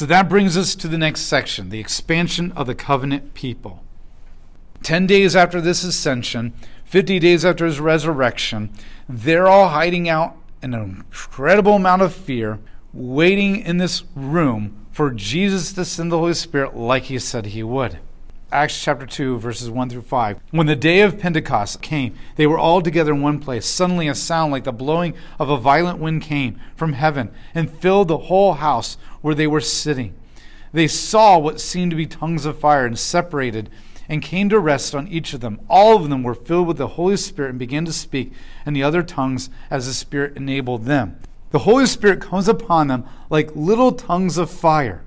So that brings us to the next section the expansion of the covenant people. Ten days after this ascension, 50 days after his resurrection, they're all hiding out in an incredible amount of fear, waiting in this room for Jesus to send the Holy Spirit like he said he would. Acts chapter 2, verses 1 through 5. When the day of Pentecost came, they were all together in one place. Suddenly, a sound like the blowing of a violent wind came from heaven and filled the whole house where they were sitting. They saw what seemed to be tongues of fire and separated and came to rest on each of them. All of them were filled with the Holy Spirit and began to speak in the other tongues as the Spirit enabled them. The Holy Spirit comes upon them like little tongues of fire,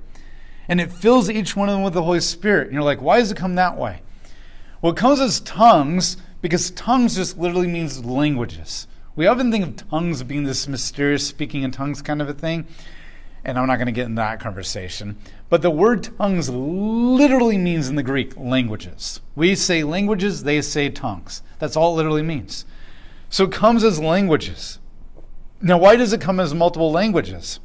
and it fills each one of them with the Holy Spirit. And you're like, why does it come that way? Well, it comes as tongues because tongues just literally means languages. We often think of tongues being this mysterious speaking in tongues kind of a thing and I'm not going to get in that conversation. But the word tongues literally means in the Greek languages. We say languages, they say tongues. That's all it literally means. So it comes as languages. Now, why does it come as multiple languages?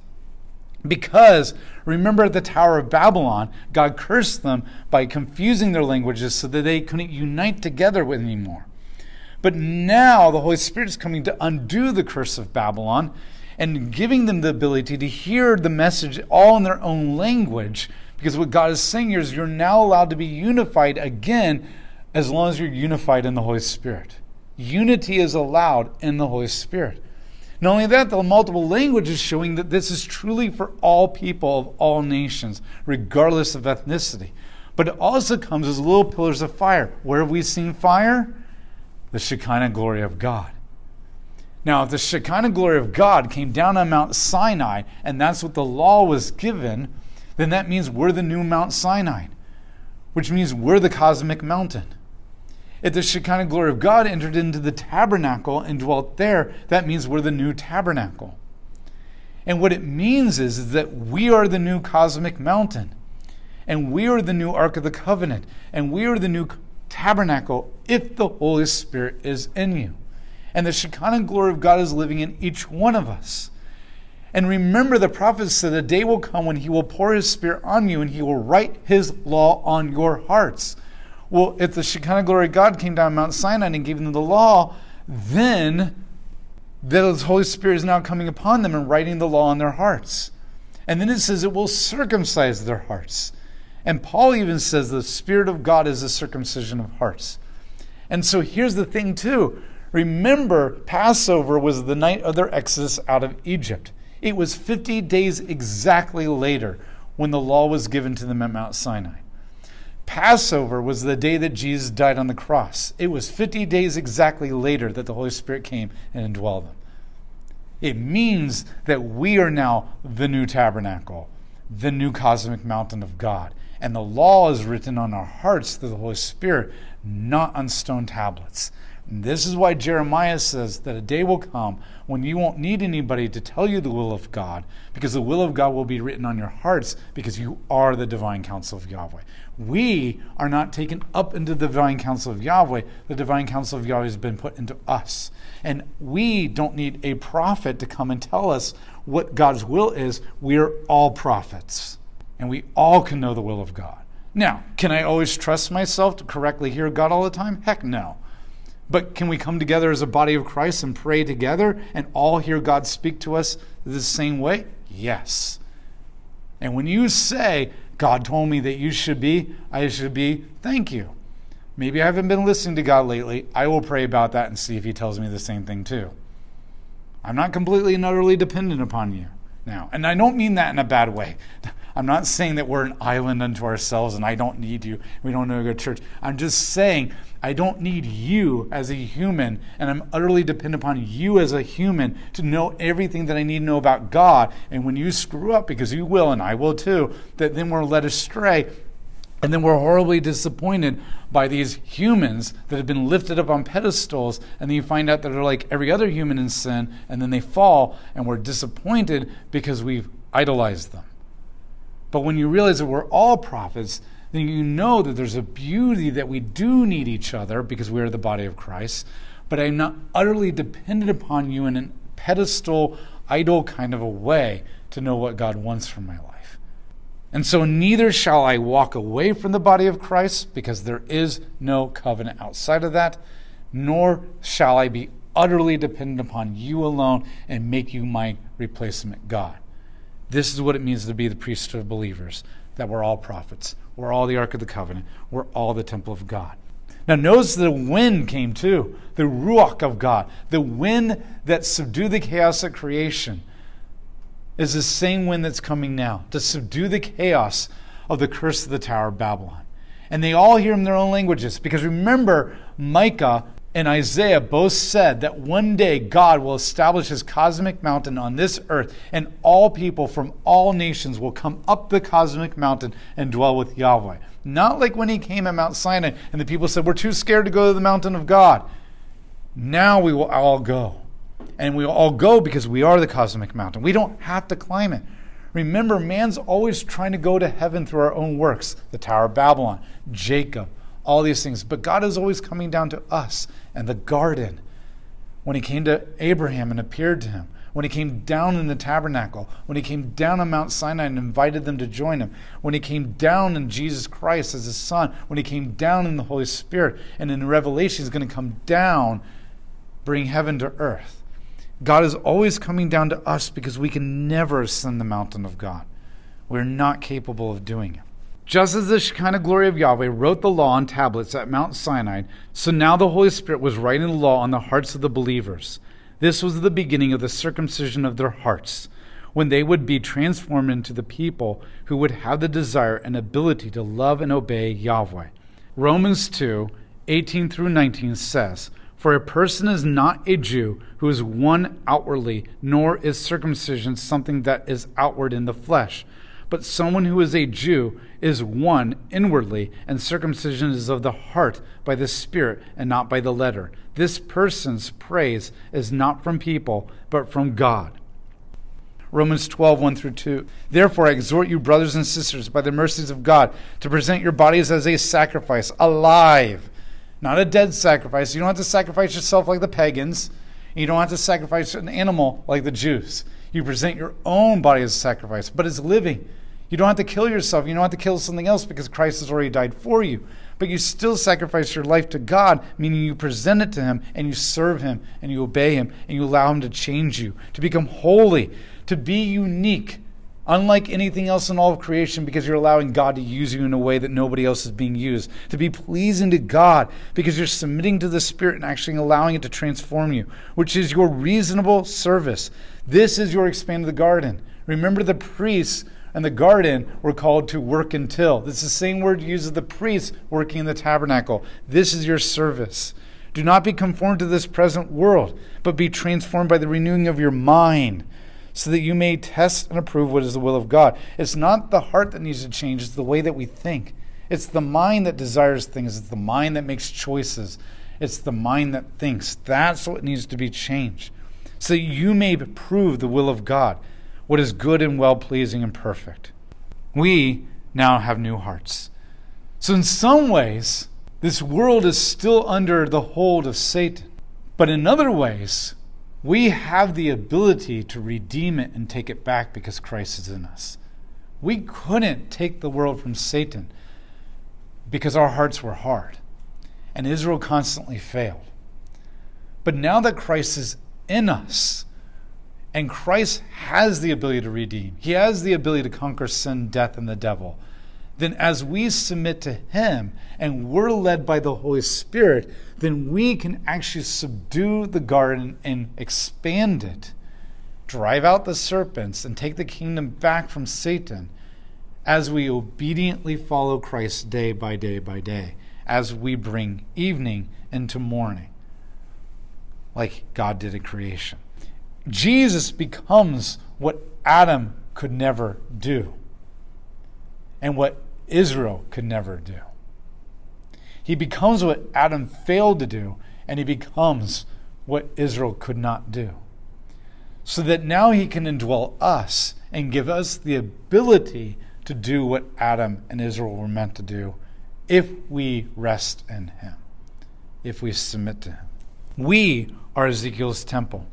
Because remember at the Tower of Babylon, God cursed them by confusing their languages so that they couldn't unite together anymore. But now the Holy Spirit is coming to undo the curse of Babylon and giving them the ability to hear the message all in their own language. Because what God is saying here is you're now allowed to be unified again as long as you're unified in the Holy Spirit. Unity is allowed in the Holy Spirit. Not only that, the multiple languages showing that this is truly for all people of all nations, regardless of ethnicity. But it also comes as little pillars of fire. Where have we seen fire? The Shekinah glory of God. Now, if the Shekinah glory of God came down on Mount Sinai, and that's what the law was given, then that means we're the new Mount Sinai, which means we're the cosmic mountain. If the Shekinah glory of God entered into the tabernacle and dwelt there, that means we're the new tabernacle. And what it means is, is that we are the new cosmic mountain, and we are the new Ark of the Covenant, and we are the new tabernacle if the Holy Spirit is in you and the Shekinah glory of God is living in each one of us. And remember, the prophet said, the day will come when he will pour his spirit on you and he will write his law on your hearts. Well, if the Shekinah glory of God came down Mount Sinai and gave them the law, then the Holy Spirit is now coming upon them and writing the law on their hearts. And then it says it will circumcise their hearts. And Paul even says the Spirit of God is the circumcision of hearts. And so here's the thing, too. Remember, Passover was the night of their exodus out of Egypt. It was 50 days exactly later when the law was given to them at Mount Sinai. Passover was the day that Jesus died on the cross. It was 50 days exactly later that the Holy Spirit came and indwelled them. It means that we are now the new tabernacle, the new cosmic mountain of God. And the law is written on our hearts through the Holy Spirit, not on stone tablets. And this is why Jeremiah says that a day will come when you won't need anybody to tell you the will of God, because the will of God will be written on your hearts, because you are the divine council of Yahweh. We are not taken up into the divine council of Yahweh. The divine council of Yahweh has been put into us. And we don't need a prophet to come and tell us what God's will is. We are all prophets, and we all can know the will of God. Now, can I always trust myself to correctly hear God all the time? Heck no. But can we come together as a body of Christ and pray together and all hear God speak to us the same way? Yes. And when you say, God told me that you should be, I should be, thank you. Maybe I haven't been listening to God lately. I will pray about that and see if He tells me the same thing too. I'm not completely and utterly dependent upon you now. And I don't mean that in a bad way. I'm not saying that we're an island unto ourselves and I don't need you. We don't know to go to church. I'm just saying I don't need you as a human, and I'm utterly dependent upon you as a human to know everything that I need to know about God. And when you screw up, because you will, and I will too, that then we're led astray. And then we're horribly disappointed by these humans that have been lifted up on pedestals, and then you find out that they're like every other human in sin, and then they fall, and we're disappointed because we've idolized them. But when you realize that we're all prophets, then you know that there's a beauty that we do need each other because we are the body of Christ. But I'm not utterly dependent upon you in a pedestal, idol kind of a way to know what God wants from my life. And so neither shall I walk away from the body of Christ, because there is no covenant outside of that, nor shall I be utterly dependent upon you alone and make you my replacement God. This is what it means to be the priesthood of believers that we're all prophets, we're all the Ark of the Covenant, we're all the temple of God. Now, notice the wind came too, the Ruach of God, the wind that subdued the chaos of creation is the same wind that's coming now to subdue the chaos of the curse of the Tower of Babylon. And they all hear in their own languages because remember, Micah and Isaiah both said that one day God will establish his cosmic mountain on this earth, and all people from all nations will come up the cosmic mountain and dwell with Yahweh. Not like when he came at Mount Sinai and the people said, We're too scared to go to the mountain of God. Now we will all go. And we all go because we are the cosmic mountain. We don't have to climb it. Remember, man's always trying to go to heaven through our own works the Tower of Babylon, Jacob, all these things. But God is always coming down to us and the garden. When he came to Abraham and appeared to him, when he came down in the tabernacle, when he came down on Mount Sinai and invited them to join him, when he came down in Jesus Christ as his son, when he came down in the Holy Spirit, and in Revelation, he's going to come down, bring heaven to earth. God is always coming down to us because we can never ascend the mountain of God. We're not capable of doing it. Just as the Shekinah glory of Yahweh wrote the law on tablets at Mount Sinai, so now the Holy Spirit was writing the law on the hearts of the believers. This was the beginning of the circumcision of their hearts, when they would be transformed into the people who would have the desire and ability to love and obey Yahweh. Romans 2 18 through 19 says, for a person is not a Jew who is one outwardly, nor is circumcision something that is outward in the flesh. But someone who is a Jew is one inwardly, and circumcision is of the heart by the Spirit and not by the letter. This person's praise is not from people, but from God. Romans 12, 1 through 2. Therefore, I exhort you, brothers and sisters, by the mercies of God, to present your bodies as a sacrifice, alive not a dead sacrifice. You don't have to sacrifice yourself like the pagans. You don't have to sacrifice an animal like the Jews. You present your own body as a sacrifice, but it's living. You don't have to kill yourself. You don't have to kill something else because Christ has already died for you. But you still sacrifice your life to God, meaning you present it to Him and you serve Him and you obey Him and you allow Him to change you, to become holy, to be unique unlike anything else in all of creation because you're allowing God to use you in a way that nobody else is being used. To be pleasing to God because you're submitting to the Spirit and actually allowing it to transform you, which is your reasonable service. This is your expanded garden. Remember the priests and the garden were called to work. This is the same word used of the priests working in the tabernacle. This is your service. Do not be conformed to this present world, but be transformed by the renewing of your mind so that you may test and approve what is the will of God. It's not the heart that needs to change, it's the way that we think. It's the mind that desires things, it's the mind that makes choices, it's the mind that thinks. That's what needs to be changed. So that you may prove the will of God, what is good and well pleasing and perfect. We now have new hearts. So, in some ways, this world is still under the hold of Satan. But in other ways, we have the ability to redeem it and take it back because Christ is in us. We couldn't take the world from Satan because our hearts were hard and Israel constantly failed. But now that Christ is in us, and Christ has the ability to redeem, He has the ability to conquer sin, death, and the devil. Then, as we submit to Him and we're led by the Holy Spirit, then we can actually subdue the garden and expand it, drive out the serpents, and take the kingdom back from Satan as we obediently follow Christ day by day by day, as we bring evening into morning, like God did at creation. Jesus becomes what Adam could never do and what Israel could never do. He becomes what Adam failed to do, and he becomes what Israel could not do. So that now he can indwell us and give us the ability to do what Adam and Israel were meant to do if we rest in him, if we submit to him. We are Ezekiel's temple.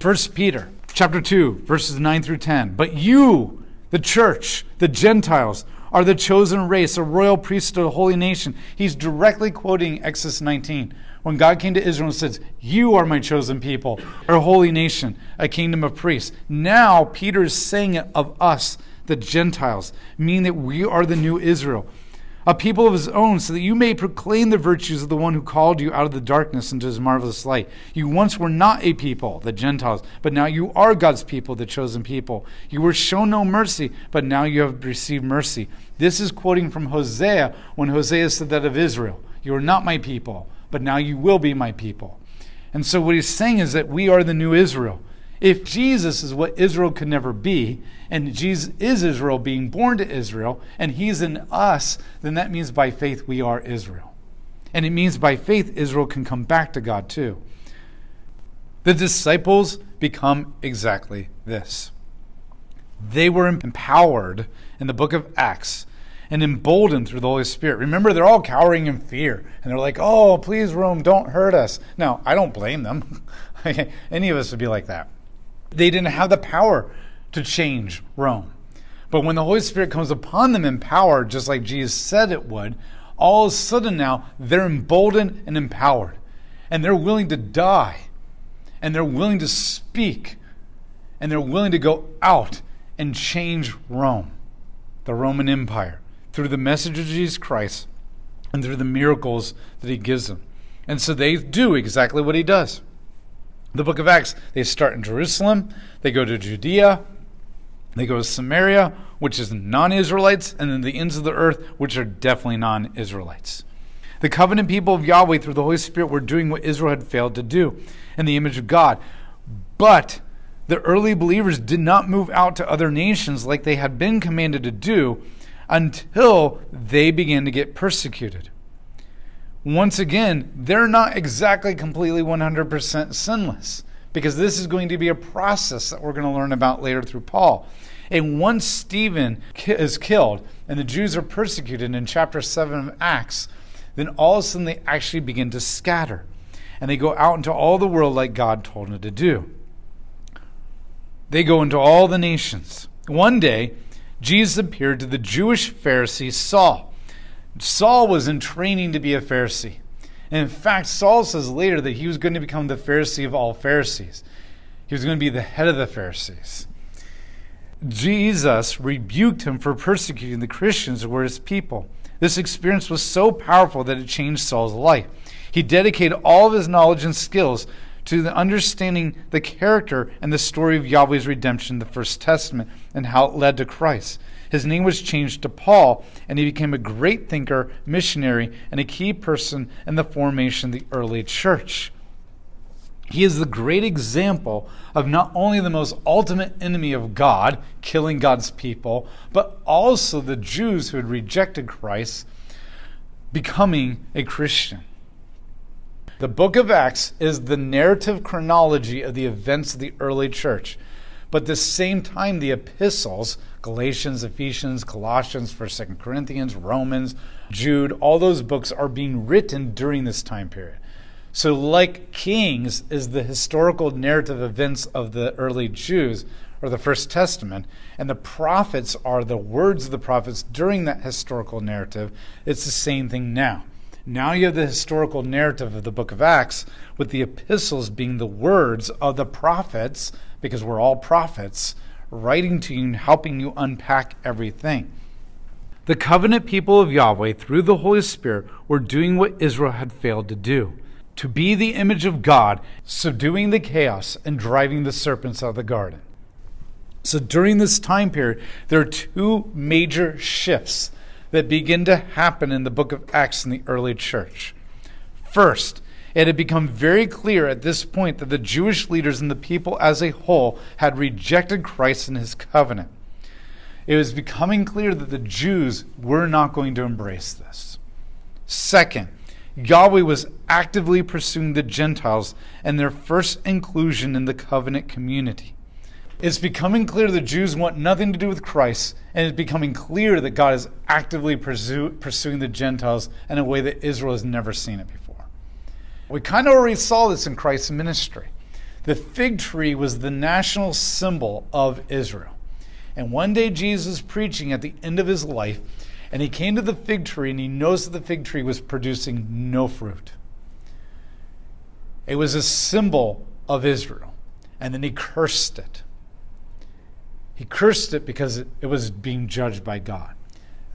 1 Peter chapter 2 verses 9 through 10. But you The church, the Gentiles, are the chosen race, a royal priesthood, a holy nation. He's directly quoting Exodus 19 when God came to Israel and says, You are my chosen people, a holy nation, a kingdom of priests. Now Peter is saying it of us, the Gentiles, meaning that we are the new Israel a people of his own, so that you may proclaim the virtues of the one who called you out of the darkness into his marvelous light. You once were not a people, the Gentiles, but now you are God's people, the chosen people. You were shown no mercy, but now you have received mercy. This is quoting from Hosea when Hosea said that of Israel You are not my people, but now you will be my people. And so what he's saying is that we are the new Israel. If Jesus is what Israel could never be, and Jesus is Israel being born to Israel, and he's in us, then that means by faith we are Israel. And it means by faith Israel can come back to God too. The disciples become exactly this. They were empowered in the book of Acts and emboldened through the Holy Spirit. Remember, they're all cowering in fear. And they're like, oh, please, Rome, don't hurt us. Now, I don't blame them. Any of us would be like that. They didn't have the power to change Rome. But when the Holy Spirit comes upon them in power, just like Jesus said it would, all of a sudden now they're emboldened and empowered. And they're willing to die. And they're willing to speak. And they're willing to go out and change Rome, the Roman Empire, through the message of Jesus Christ and through the miracles that he gives them. And so they do exactly what he does the book of Acts, they start in Jerusalem, they go to Judea, they go to Samaria, which is non Israelites, and then the ends of the earth, which are definitely non Israelites. The covenant people of Yahweh through the Holy Spirit were doing what Israel had failed to do in the image of God. But the early believers did not move out to other nations like they had been commanded to do until they began to get persecuted once again, they're not exactly completely 100% sinless because this is going to be a process that we're going to learn about later through Paul. And once Stephen is killed and the Jews are persecuted in chapter 7 of Acts, then all of a sudden they actually begin to scatter. And they go out into all the world like God told them to do. They go into all the nations. One day, Jesus appeared to the Jewish Pharisee Saul Saul was in training to be a Pharisee. And in fact, Saul says later that he was going to become the Pharisee of all Pharisees. He was going to be the head of the Pharisees. Jesus rebuked him for persecuting the Christians who were his people. This experience was so powerful that it changed Saul's life. He dedicated all of his knowledge and skills to the understanding the character and the story of Yahweh's redemption in the First Testament and how it led to Christ. His name was changed to Paul, and he became a great thinker, missionary, and a key person in the formation of the early church. He is the great example of not only the most ultimate enemy of God, killing God's people, but also the Jews who had rejected Christ becoming a Christian. The book of Acts is the narrative chronology of the events of the early church. But at the same time, the epistles, Galatians, Ephesians, Colossians, 1st, 2nd Corinthians, Romans, Jude, all those books are being written during this time period. So, like Kings is the historical narrative events of the early Jews or the First Testament, and the prophets are the words of the prophets during that historical narrative, it's the same thing now. Now you have the historical narrative of the book of Acts, with the epistles being the words of the prophets because we're all prophets, writing to you and helping you unpack everything. The covenant people of Yahweh, through the Holy Spirit, were doing what Israel had failed to do to be the image of God, subduing the chaos and driving the serpents out of the garden. So during this time period, there are two major shifts that begin to happen in the book of Acts in the early church. First, it had become very clear at this point that the Jewish leaders and the people as a whole had rejected Christ and his covenant. It was becoming clear that the Jews were not going to embrace this. Second, Yahweh was actively pursuing the Gentiles and their first inclusion in the covenant community. It's becoming clear the Jews want nothing to do with Christ, and it's becoming clear that God is actively pursue, pursuing the Gentiles in a way that Israel has never seen it before. We kind of already saw this in Christ's ministry. The fig tree was the national symbol of Israel. And one day Jesus preaching at the end of his life, and he came to the fig tree and he noticed that the fig tree was producing no fruit. It was a symbol of Israel. And then he cursed it. He cursed it because it was being judged by God.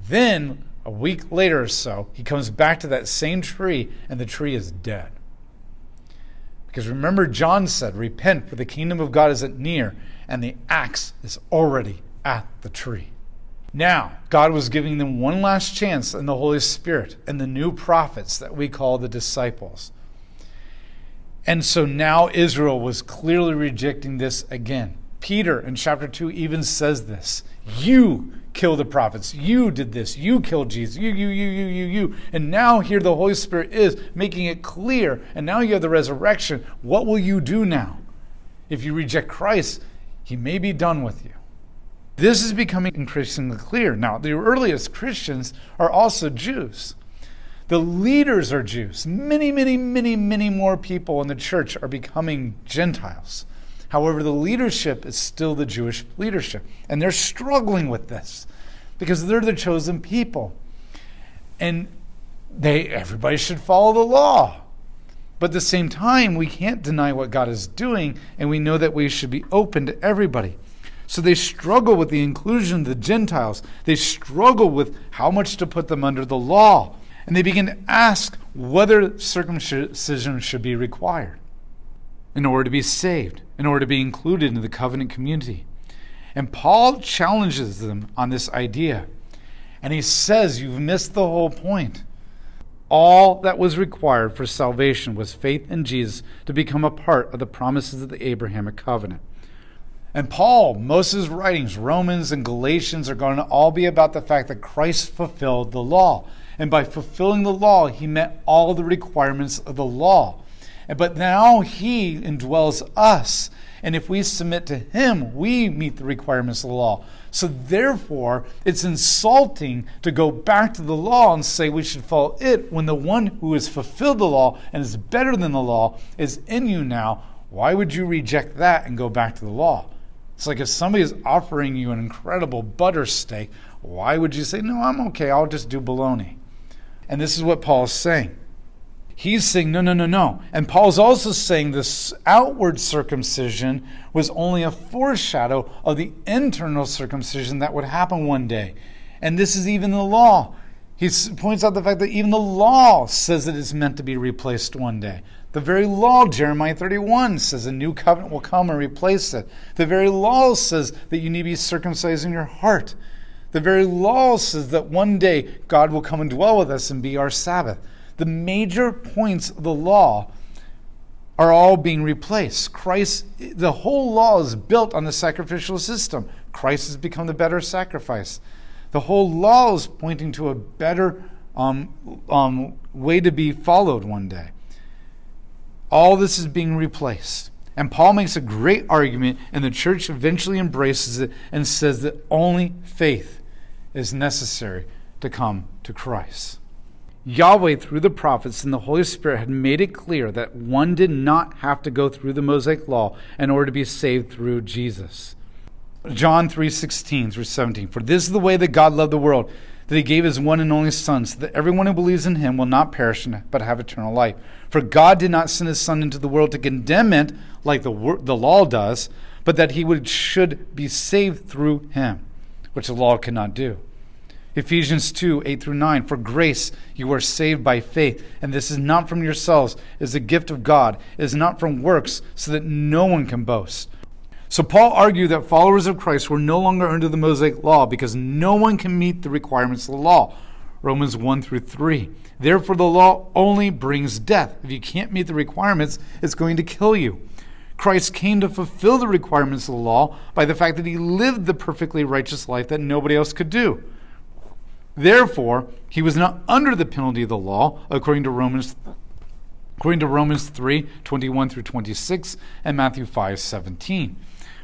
Then, a week later or so, he comes back to that same tree, and the tree is dead. Because remember, John said, Repent, for the kingdom of God isn't near, and the axe is already at the tree. Now, God was giving them one last chance in the Holy Spirit and the new prophets that we call the disciples. And so now Israel was clearly rejecting this again. Peter in chapter 2 even says this You killed the prophets. You did this. You killed Jesus. You, you, you, you, you, you. And now here the Holy Spirit is making it clear. And now you have the resurrection. What will you do now? If you reject Christ, he may be done with you. This is becoming increasingly clear. Now, the earliest Christians are also Jews. The leaders are Jews. Many, many, many, many more people in the church are becoming Gentiles. However, the leadership is still the Jewish leadership. And they're struggling with this because they're the chosen people. And they everybody should follow the law. But at the same time, we can't deny what God is doing, and we know that we should be open to everybody. So they struggle with the inclusion of the Gentiles. They struggle with how much to put them under the law. And they begin to ask whether circumcision should be required in order to be saved, in order to be included in the covenant community. And Paul challenges them on this idea. And he says, You've missed the whole point. All that was required for salvation was faith in Jesus to become a part of the promises of the Abrahamic covenant. And Paul, his writings, Romans and Galatians, are going to all be about the fact that Christ fulfilled the law. And by fulfilling the law, he met all the requirements of the law. But now he indwells us. And if we submit to him, we meet the requirements of the law. So therefore, it's insulting to go back to the law and say we should follow it when the one who has fulfilled the law and is better than the law is in you now. Why would you reject that and go back to the law? It's like if somebody is offering you an incredible butter steak, why would you say, No, I'm okay, I'll just do bologna? And this is what Paul is saying. He's saying, no, no, no, no. And Paul's also saying this outward circumcision was only a foreshadow of the internal circumcision that would happen one day. And this is even the law. He points out the fact that even the law says that it's meant to be replaced one day. The very law, Jeremiah 31, says a new covenant will come and replace it. The very law says that you need to be circumcised in your heart. The very law says that one day God will come and dwell with us and be our Sabbath the major points of the law are all being replaced. Christ, the whole law is built on the sacrificial system. Christ has become the better sacrifice. The whole law is pointing to a better um, um, way to be followed one day. All this is being replaced. And Paul makes a great argument, and the church eventually embraces it and says that only faith is necessary to come to Christ. Yahweh, through the prophets and the Holy Spirit, had made it clear that one did not have to go through the Mosaic law in order to be saved through Jesus. John 3:16 through 17. For this is the way that God loved the world, that he gave his one and only Son, so that everyone who believes in him will not perish but have eternal life. For God did not send his Son into the world to condemn it like the, the law does, but that he would, should be saved through him, which the law cannot do. Ephesians 2 8 through 9. For grace you are saved by faith, and this is not from yourselves, it is a gift of God. It is not from works, so that no one can boast. So Paul argued that followers of Christ were no longer under the Mosaic law because no one can meet the requirements of the law. Romans 1 through 3. Therefore, the law only brings death. If you can't meet the requirements, it's going to kill you. Christ came to fulfill the requirements of the law by the fact that he lived the perfectly righteous life that nobody else could do. Therefore, he was not under the penalty of the law, according to Romans according to Romans 3, 21 through 26, and Matthew 5, 17.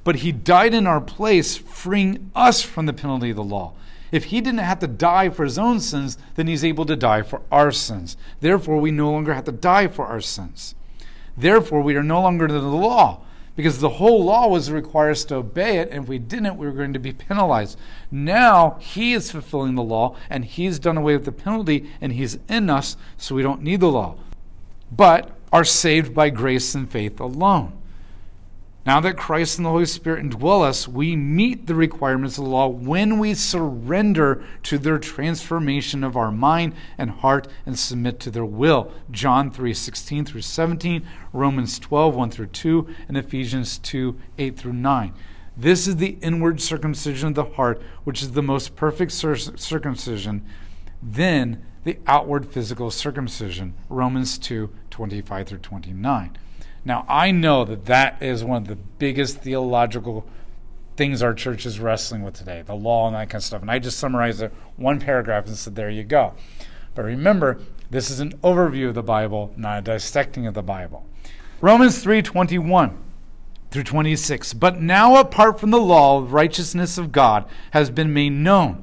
But he died in our place, freeing us from the penalty of the law. If he didn't have to die for his own sins, then he's able to die for our sins. Therefore, we no longer have to die for our sins. Therefore, we are no longer under the law, because the whole law was to require us to obey it, and if we didn't, we were going to be penalized. Now he is fulfilling the law, and he's done away with the penalty, and he's in us, so we don't need the law, but are saved by grace and faith alone. Now that Christ and the Holy Spirit indwell us, we meet the requirements of the law when we surrender to their transformation of our mind and heart and submit to their will. John 3 16 through 17, Romans 12 1 through 2, and Ephesians 2 8 through 9. This is the inward circumcision of the heart, which is the most perfect circumcision. Then the outward physical circumcision. Romans 2 25 through 29. Now, I know that that is one of the biggest theological things our church is wrestling with today the law and that kind of stuff. And I just summarized it one paragraph and said, there you go. But remember, this is an overview of the Bible, not a dissecting of the Bible. Romans 3:21 through 26. But now apart from the law, righteousness of God has been made known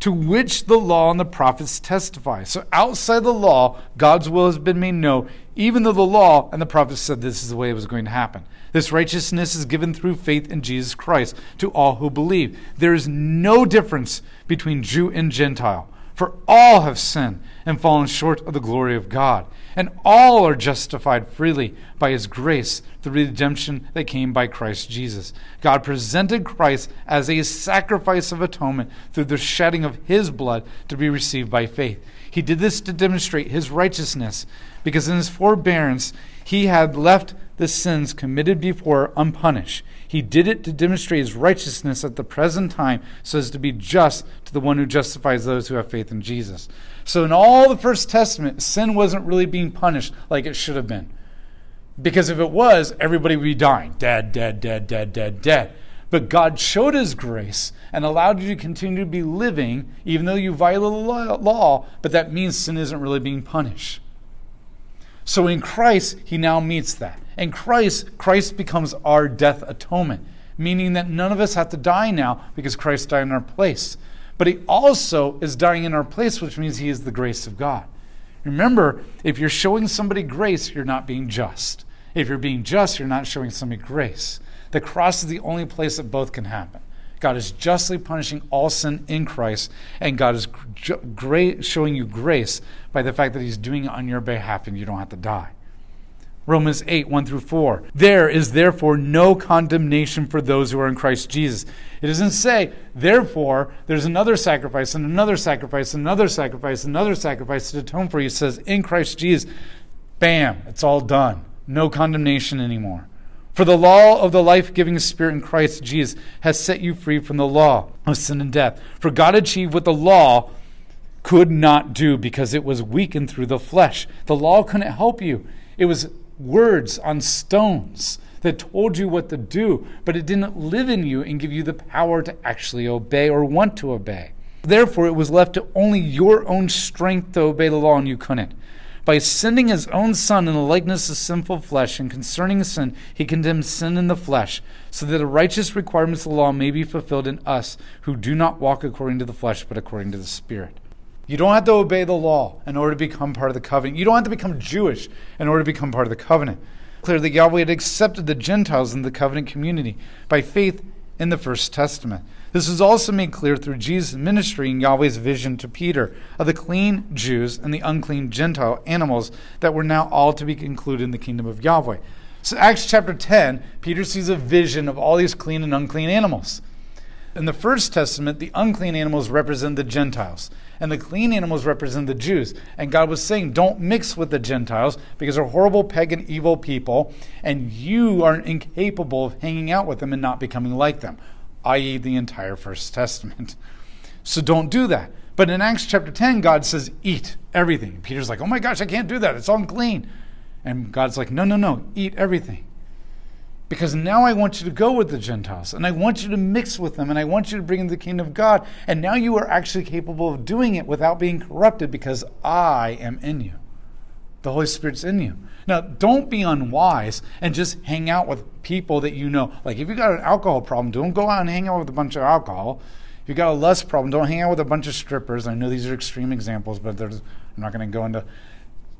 to which the law and the prophets testify. So outside the law, God's will has been made known, even though the law and the prophets said this is the way it was going to happen. This righteousness is given through faith in Jesus Christ to all who believe. There is no difference between Jew and Gentile, for all have sinned and fallen short of the glory of God and all are justified freely by his grace through redemption that came by Christ Jesus. God presented Christ as a sacrifice of atonement through the shedding of his blood to be received by faith. He did this to demonstrate his righteousness, because in his forbearance he had left the sins committed before unpunished. He did it to demonstrate his righteousness at the present time, so as to be just to the one who justifies those who have faith in Jesus. So, in all the First Testament, sin wasn't really being punished like it should have been. Because if it was, everybody would be dying dead, dead, dead, dead, dead, dead. But God showed his grace and allowed you to continue to be living, even though you violated the law, but that means sin isn't really being punished. So in Christ, he now meets that. In Christ, Christ becomes our death atonement, meaning that none of us have to die now because Christ died in our place. But he also is dying in our place, which means he is the grace of God. Remember, if you're showing somebody grace, you're not being just. If you're being just, you're not showing somebody grace. The cross is the only place that both can happen. God is justly punishing all sin in Christ, and God is showing you grace by the fact that He's doing it on your behalf and you don't have to die. Romans 8, 1 through 4. There is therefore no condemnation for those who are in Christ Jesus. It doesn't say, therefore, there's another sacrifice and another sacrifice, and another sacrifice, and another sacrifice to atone for you. It says, in Christ Jesus, bam, it's all done. No condemnation anymore. For the law of the life giving Spirit in Christ Jesus has set you free from the law of sin and death. For God achieved what the law could not do because it was weakened through the flesh. The law couldn't help you, it was words on stones that told you what to do, but it didn't live in you and give you the power to actually obey or want to obey. Therefore, it was left to only your own strength to obey the law, and you couldn't. By sending his own Son in the likeness of sinful flesh, and concerning sin, he condemned sin in the flesh, so that the righteous requirements of the law may be fulfilled in us who do not walk according to the flesh, but according to the Spirit. You don't have to obey the law in order to become part of the covenant. You don't have to become Jewish in order to become part of the covenant. Clear that Yahweh had accepted the Gentiles in the covenant community by faith in the First Testament. This is also made clear through Jesus' ministry and Yahweh's vision to Peter of the clean Jews and the unclean Gentile animals that were now all to be included in the kingdom of Yahweh. So, Acts chapter 10, Peter sees a vision of all these clean and unclean animals. In the First Testament, the unclean animals represent the Gentiles, and the clean animals represent the Jews. And God was saying, Don't mix with the Gentiles because they're horrible, pagan, evil people, and you are incapable of hanging out with them and not becoming like them i.e., the entire First Testament. So don't do that. But in Acts chapter 10, God says, eat everything. Peter's like, oh my gosh, I can't do that. It's unclean. And God's like, no, no, no, eat everything. Because now I want you to go with the Gentiles and I want you to mix with them and I want you to bring in the kingdom of God. And now you are actually capable of doing it without being corrupted because I am in you. The Holy Spirit's in you. Now, don't be unwise and just hang out with people that you know. Like, if you got an alcohol problem, don't go out and hang out with a bunch of alcohol. If you got a lust problem, don't hang out with a bunch of strippers. I know these are extreme examples, but I'm not going to go into.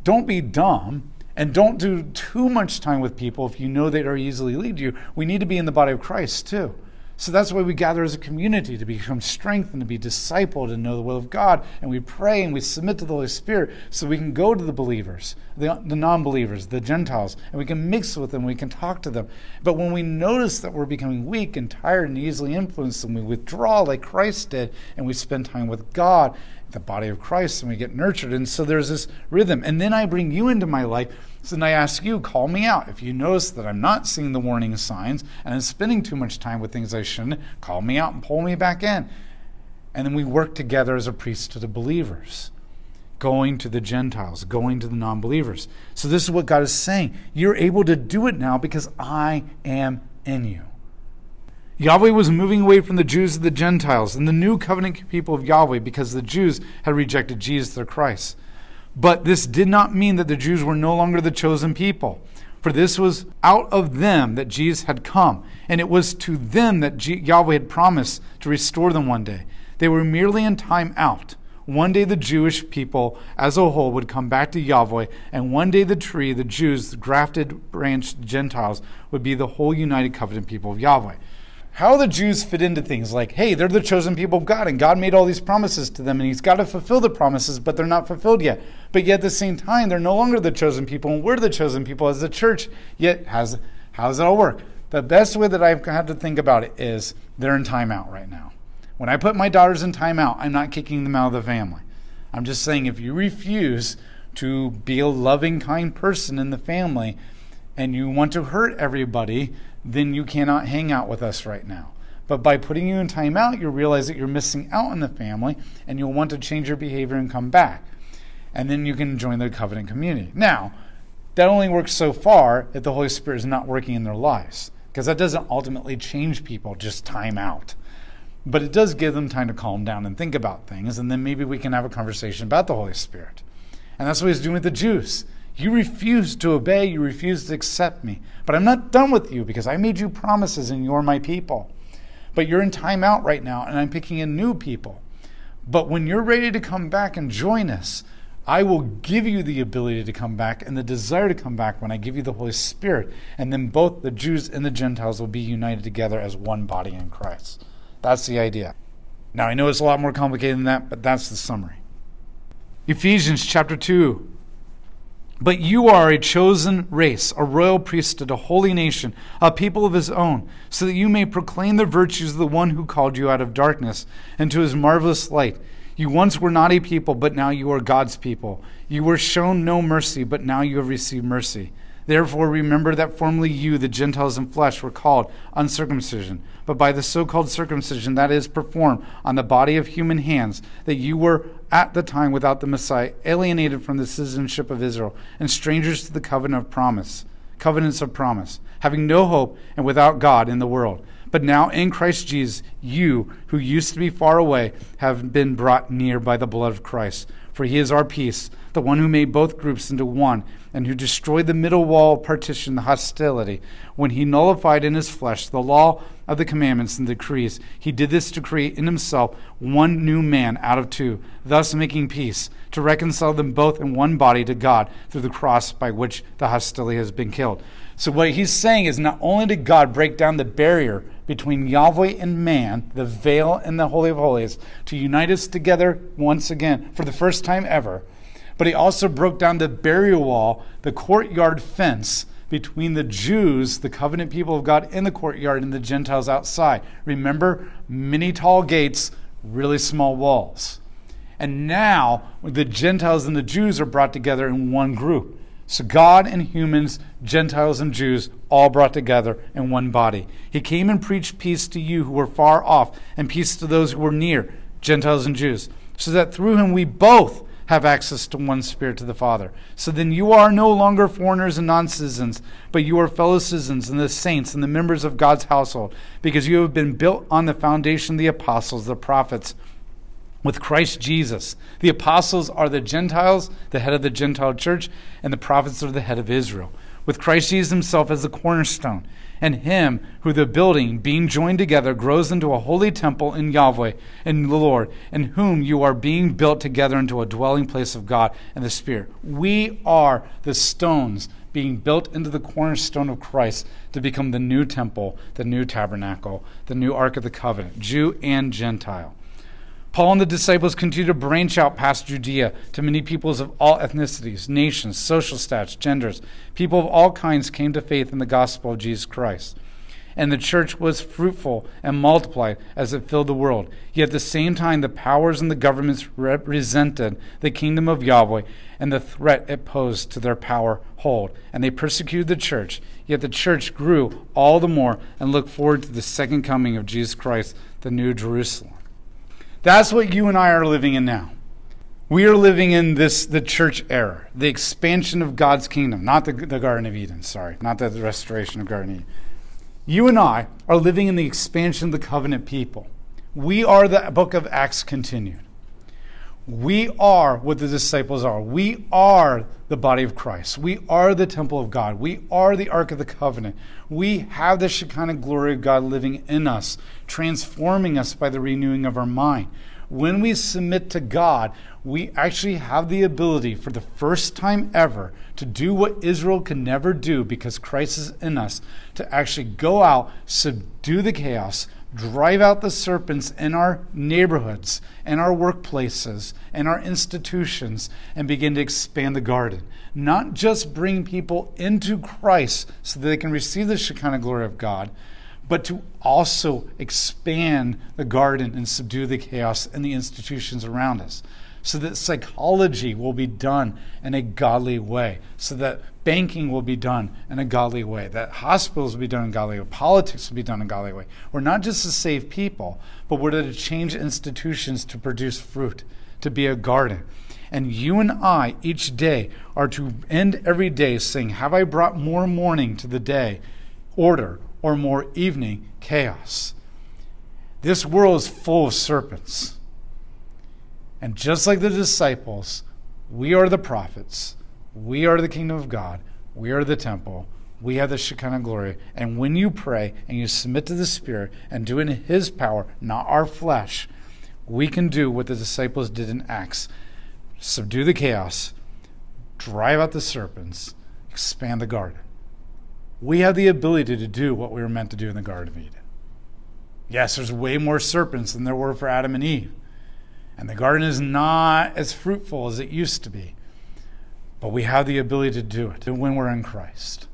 Don't be dumb And don't do too much time with people if you know they are easily lead you. We need to be in the body of Christ too. So that's why we gather as a community to become strengthened, to be discipled, and know the will of God. And we pray and we submit to the Holy Spirit so we can go to the believers, the, the non believers, the Gentiles, and we can mix with them, we can talk to them. But when we notice that we're becoming weak and tired and easily influenced, and we withdraw like Christ did, and we spend time with God, the body of Christ, and we get nurtured. And so there's this rhythm. And then I bring you into my life so then I ask you, call me out. If you notice that I'm not seeing the warning signs and I'm spending too much time with things I shouldn't, call me out and pull me back in. And then we work together as a priesthood of believers, going to the Gentiles, going to the non believers. So this is what God is saying. You're able to do it now because I am in you. Yahweh was moving away from the Jews and the Gentiles and the new covenant people of Yahweh because the Jews had rejected Jesus, their Christ. But this did not mean that the Jews were no longer the chosen people. For this was out of them that Jesus had come, and it was to them that Yahweh had promised to restore them one day. They were merely in time out. One day the Jewish people as a whole would come back to Yahweh, and one day the tree, the Jews, the grafted branch Gentiles, would be the whole united covenant people of Yahweh how the Jews fit into things like, hey, they're the chosen people of God, and God made all these promises to them, and He's got to fulfill the promises, but they're not fulfilled yet. But yet at the same time, they're no longer the chosen people, and we're the chosen people as the church. Yet, how's, how does it all work? The best way that I've had to think about it is they're in timeout right now. When I put my daughters in timeout, I'm not kicking them out of the family. I'm just saying if you refuse to be a loving, kind person in the family and you want to hurt everybody, then you cannot hang out with us right now. But by putting you in timeout, you'll realize that you're missing out on the family and you'll want to change your behavior and come back. And then you can join the covenant community. Now, that only works so far if the Holy Spirit is not working in their lives, because that doesn't ultimately change people, just time out. But it does give them time to calm down and think about things, and then maybe we can have a conversation about the Holy Spirit. And that's what he's doing with the Jews. You refuse to obey, you refuse to accept me. But I'm not done with you because I made you promises and you're my people. But you're in timeout right now and I'm picking in new people. But when you're ready to come back and join us, I will give you the ability to come back and the desire to come back when I give you the Holy Spirit. And then both the Jews and the Gentiles will be united together as one body in Christ. That's the idea. Now, I know it's a lot more complicated than that, but that's the summary. Ephesians chapter 2, but you are a chosen race, a royal priesthood, a holy nation, a people of his own, so that you may proclaim the virtues of the one who called you out of darkness into his marvelous light. You once were not a people, but now you are God's people. You were shown no mercy, but now you have received mercy. Therefore, remember that formerly you, the Gentiles in flesh, were called uncircumcision, but by the so called circumcision that is performed on the body of human hands, that you were at the time without the Messiah, alienated from the citizenship of Israel, and strangers to the covenant of promise, covenants of promise, having no hope and without God in the world. But now in Christ Jesus, you, who used to be far away, have been brought near by the blood of Christ. For he is our peace, the one who made both groups into one, and who destroyed the middle wall partition, the hostility, when he nullified in his flesh the law of the commandments and decrees. He did this to create in himself one new man out of two, thus making peace, to reconcile them both in one body to God through the cross by which the hostility has been killed. So, what he's saying is not only did God break down the barrier between Yahweh and man, the veil and the Holy of Holies, to unite us together once again for the first time ever, but he also broke down the barrier wall, the courtyard fence between the Jews, the covenant people of God, in the courtyard and the Gentiles outside. Remember, many tall gates, really small walls. And now the Gentiles and the Jews are brought together in one group. So God and humans, Gentiles and Jews, all brought together in one body. He came and preached peace to you who were far off, and peace to those who were near, Gentiles and Jews, so that through him we both have access to one Spirit to the Father. So then you are no longer foreigners and non citizens, but you are fellow citizens and the saints and the members of God's household, because you have been built on the foundation of the apostles, the prophets, with Christ Jesus. The apostles are the Gentiles, the head of the Gentile church, and the prophets are the head of Israel. With Christ Jesus himself as the cornerstone, and him who the building, being joined together, grows into a holy temple in Yahweh in the Lord, in whom you are being built together into a dwelling place of God and the Spirit. We are the stones being built into the cornerstone of Christ to become the new temple, the new tabernacle, the new Ark of the Covenant, Jew and Gentile. Paul and the disciples continue to branch out past Judea to many peoples of all ethnicities, nations, social status, genders. People of all kinds came to faith in the gospel of Jesus Christ. And the church was fruitful and multiplied as it filled the world. Yet at the same time, the powers and the governments represented the kingdom of Yahweh and the threat it posed to their power hold. And they persecuted the church. Yet the church grew all the more and looked forward to the second coming of Jesus Christ, the new Jerusalem. That's what you and I are living in now. We are living in this the church era, the expansion of God's kingdom, not the, the Garden of Eden, sorry, not the restoration of Garden of Eden. You and I are living in the expansion of the covenant people. We are the book of Acts continued. We are what the disciples are. We are the body of Christ. We are the temple of God. We are the Ark of the Covenant. We have the Shekinah glory of God living in us, transforming us by the renewing of our mind. When we submit to God, we actually have the ability for the first time ever to do what Israel could never do because Christ is in us, to actually go out, subdue the chaos, drive out the serpents in our neighborhoods, in our workplaces, in our institutions, and begin to expand the garden. Not just bring people into Christ so that they can receive the Shekinah glory of God, but to also expand the garden and subdue the chaos in the institutions around us so that psychology will be done in a godly way, so that banking will be done in a godly way, that hospitals will be done in a godly way, politics will be done in a godly way. We're not just to save people, but we're to change institutions to produce fruit, to be a garden. And you and I, each day, are to end every day saying, Have I brought more morning to the day, order, or more evening, chaos? This world is full of serpents. And just like the disciples, we are the prophets. We are the kingdom of God. We are the temple. We have the Shekinah glory. And when you pray and you submit to the Spirit and do in His power, not our flesh, we can do what the disciples did in Acts subdue the chaos, drive out the serpents, expand the garden. We have the ability to do what we were meant to do in the Garden of Eden. Yes, there's way more serpents than there were for Adam and Eve. And the garden is not as fruitful as it used to be. But we have the ability to do it when we're in Christ.